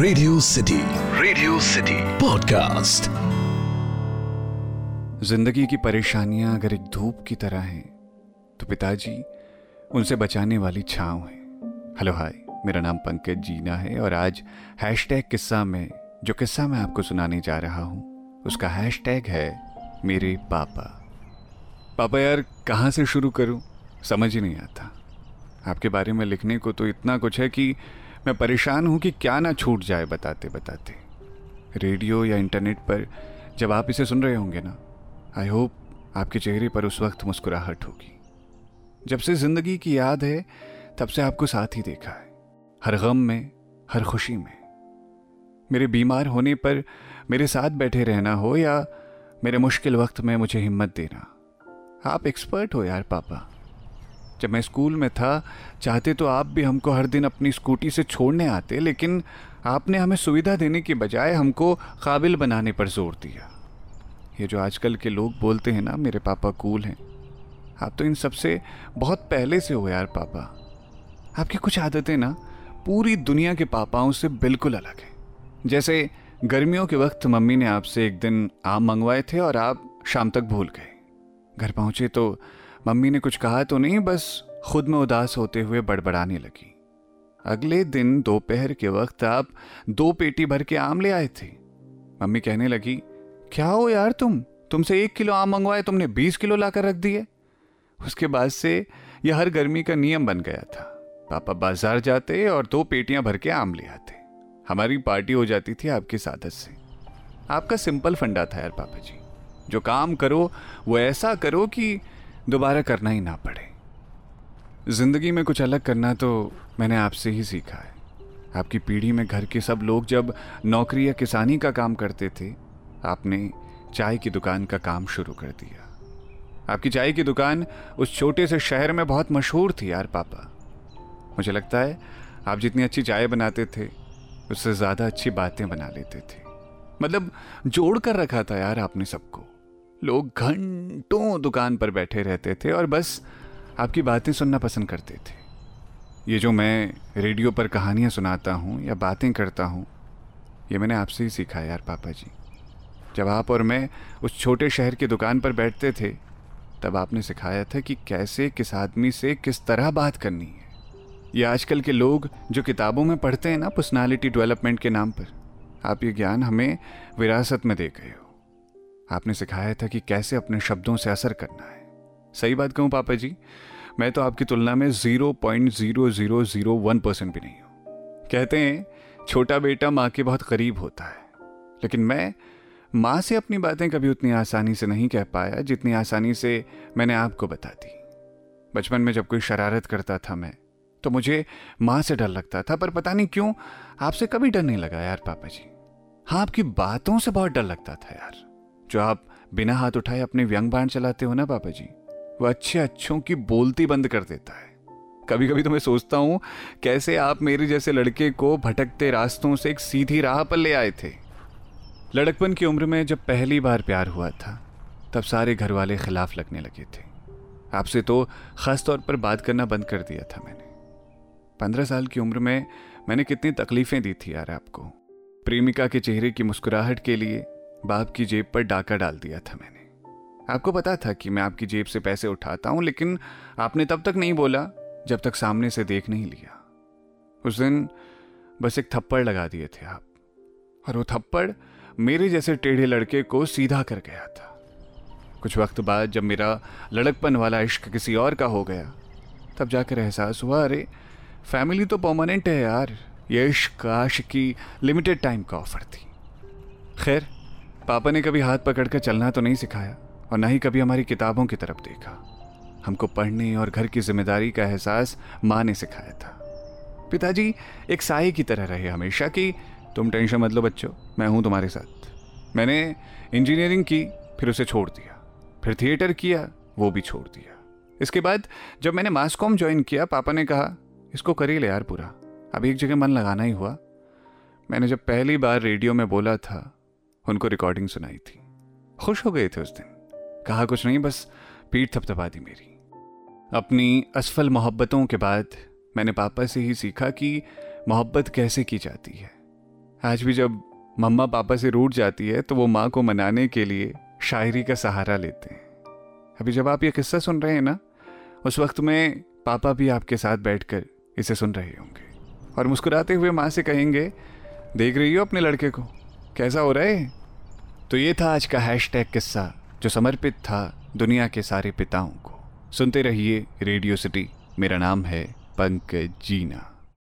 Radio city radio city podcast ज़िंदगी की परेशानियाँ अगर एक धूप की तरह हैं तो पिताजी उनसे बचाने वाली छांव है। हेलो हाय मेरा नाम पंकज जीना है और आज हैशटैग किस्सा में जो किस्सा मैं आपको सुनाने जा रहा हूँ उसका हैशटैग है मेरे पापा। पापा यार कहाँ से शुरू करूँ? समझ ही नहीं आता। आपके बारे में लिखने को तो इतना कुछ है कि मैं परेशान हूँ कि क्या ना छूट जाए बताते बताते। रेडियो या इंटरनेट पर जब आप इसे सुन रहे होंगे ना आई होप आपके चेहरे पर उस वक्त मुस्कुराहट होगी। जब से ज़िंदगी की याद है, तब से आपको साथ ही देखा है। हर गम में, हर खुशी में। मेरे बीमार होने पर मेरे साथ बैठे रहना हो या मेरे मुश्किल वक्त में मुझे हिम्मत देना। आप एक्सपर्ट हो यार पापा। जब मैं स्कूल में था, चाहते तो आप भी हमको हर दिन अपनी स्कूटी से छोड़ने आते, लेकिन आपने हमें सुविधा देने के बजाय हमको काबिल बनाने पर ज़ोर दिया। ये जो आजकल के लोग बोलते हैं ना, मेरे पापा कूल हैं। आप तो इन सबसे बहुत पहले से हो यार पापा। आपकी कुछ आदतें ना, पूरी दुनिया के पापाओं से बिल्कुल अलग हैं। जैसे गर्मियों के वक्त मम्मी ने आपसे एक दिन आम मंगवाए थे और आप शाम तक भूल गए। घर पहुँचे तो मम्मी ने कुछ कहा तो नहीं, बस खुद में उदास होते हुए बड़बड़ाने लगी। अगले दिन दोपहर के वक्त आप दो पेटी भर के आम ले आए थे। मम्मी कहने लगी, क्या हो यार तुम? तुमसे एक किलो आम मंगवाए, तुमने बीस किलो लाकर रख दिए। उसके बाद से यह हर गर्मी का नियम बन गया था। पापा बाज़ार जाते और दो पेटियाँ भर के आम ले आते। हमारी पार्टी हो जाती थी आपकी सादत से। आपका सिंपल फंडा था यार पापा जी। जो काम करो, वो ऐसा करो कि दोबारा करना ही ना पड़े। ज़िंदगी में कुछ अलग करना तो मैंने आपसे ही सीखा है। आपकी पीढ़ी में घर के सब लोग जब नौकरी या किसानी का काम करते थे, आपने चाय की दुकान का काम शुरू कर दिया। आपकी चाय की दुकान उस छोटे से शहर में बहुत मशहूर थी यार पापा। मुझे लगता है आप जितनी अच्छी चाय बनाते थे, उससे ज़्यादा अच्छी बातें बना लेते थे। मतलब जोड़ कर रखा था यार आपने सबको। लोग घंटों दुकान पर बैठे रहते थे और बस आपकी बातें सुनना पसंद करते थे। ये जो मैं रेडियो पर कहानियाँ सुनाता हूँ या बातें करता हूँ, ये मैंने आपसे ही सीखा यार पापा जी। जब आप और मैं उस छोटे शहर की दुकान पर बैठते थे, तब आपने सिखाया था कि कैसे किस आदमी से किस तरह बात करनी है। ये आजकल के लोग जो किताबों में पढ़ते हैं ना, पर्सनालिटी डेवलपमेंट के नाम पर, आप ये ज्ञान हमें विरासत में दे गए हो। आपने सिखाया था कि कैसे अपने शब्दों से असर करना है। सही बात कहूँ पापा जी, मैं तो आपकी तुलना में zero point zero zero zero one percent भी नहीं हूँ। कहते हैं, छोटा बेटा माँ के बहुत करीब होता है। लेकिन मैं माँ से अपनी बातें कभी उतनी आसानी से नहीं कह पाया जितनी आसानी से मैंने आपको बता दी। बचपन में जब कोई शरारत करता था मैं तो मुझे माँ से डर लगता था, पर पता नहीं क्यों, आपसे कभी डर नहीं लगा यार पापा जी। हाँ आपकी बातों से बहुत डर लगता था यार। जो आप बिना हाथ उठाए अपने व्यंग बाण चलाते हो ना, पापा जी, वो अच्छे अच्छों की बोलती बंद कर देता है। कभी कभी तो मैं सोचता हूँ, कैसे आप मेरे जैसे लड़के को भटकते रास्तों से एक सीधी राह पर ले आए थे। लड़कपन की उम्र में जब पहली बार प्यार हुआ था, तब सारे घर वाले खिलाफ लगने लगे थे। आपसे तो ख़ास तौर पर बात करना बंद कर दिया था मैंने। पंद्रह साल की उम्र में मैंने कितनी तकलीफ़ें दी थी यार आपको। प्रेमिका के चेहरे की मुस्कुराहट के लिए बाप की जेब पर डाका डाल दिया था मैंने। आपको पता था कि मैं आपकी जेब से पैसे उठाता हूँ, लेकिन आपने तब तक नहीं बोला जब तक सामने से देख नहीं लिया। उस दिन बस एक थप्पड़ लगा दिए थे आप, और वो थप्पड़ मेरे जैसे टेढ़े लड़के को सीधा कर गया था। कुछ वक्त बाद जब मेरा लड़कपन वाला इश्क किसी और का हो गया, तब जाकर एहसास हुआ, अरे, फैमिली तो परमानेंट है यार, ये इश्क की लिमिटेड टाइम का ऑफ़र थी। खैर पापा ने कभी हाथ पकड़कर चलना तो नहीं सिखाया और ना ही कभी हमारी किताबों की तरफ़ देखा। हमको पढ़ने और घर की ज़िम्मेदारी का एहसास माँ ने सिखाया था। पिताजी, एक साई की तरह रहे हमेशा कि, तुम टेंशन मत लो बच्चों, मैं हूँ तुम्हारे साथ। मैंने इंजीनियरिंग की, फिर उसे छोड़ दिया। फिर थिएटर किया, वो भी छोड़ दिया। इसके बाद जब मैंने मास कॉम ज्वाइन किया, पापा ने कहा, इसको कर ही ले यार पूरा। अब एक जगह मन लगाना ही हुआ। मैंने जब पहली बार रेडियो में बोला था उनको रिकॉर्डिंग सुनाई थी। खुश हो गए थे उस दिन। कहा, कुछ नहीं, बस पीठ थपथपा दी मेरी। अपनी असफल मोहब्बतों के बाद मैंने पापा से ही सीखा कि मोहब्बत कैसे की जाती है। आज भी जब मम्मा पापा से रूठ जाती है तो वो माँ को मनाने के लिए शायरी का सहारा लेते हैं। अभी जब आप ये किस्सा सुन रहे हैं ना, उस वक्त में पापा भी आपके साथ बैठकर इसे सुन रहे होंगे। और मुस्कुराते हुए माँ से कहेंगे, देख रही हो अपने लड़के को? कैसा हो रहा है? तो ये था आज का हैश किस्सा, जो समर्पित था दुनिया के सारे पिताओं को। सुनते रहिए रेडियो सिटी, मेरा नाम है पंकज जीना।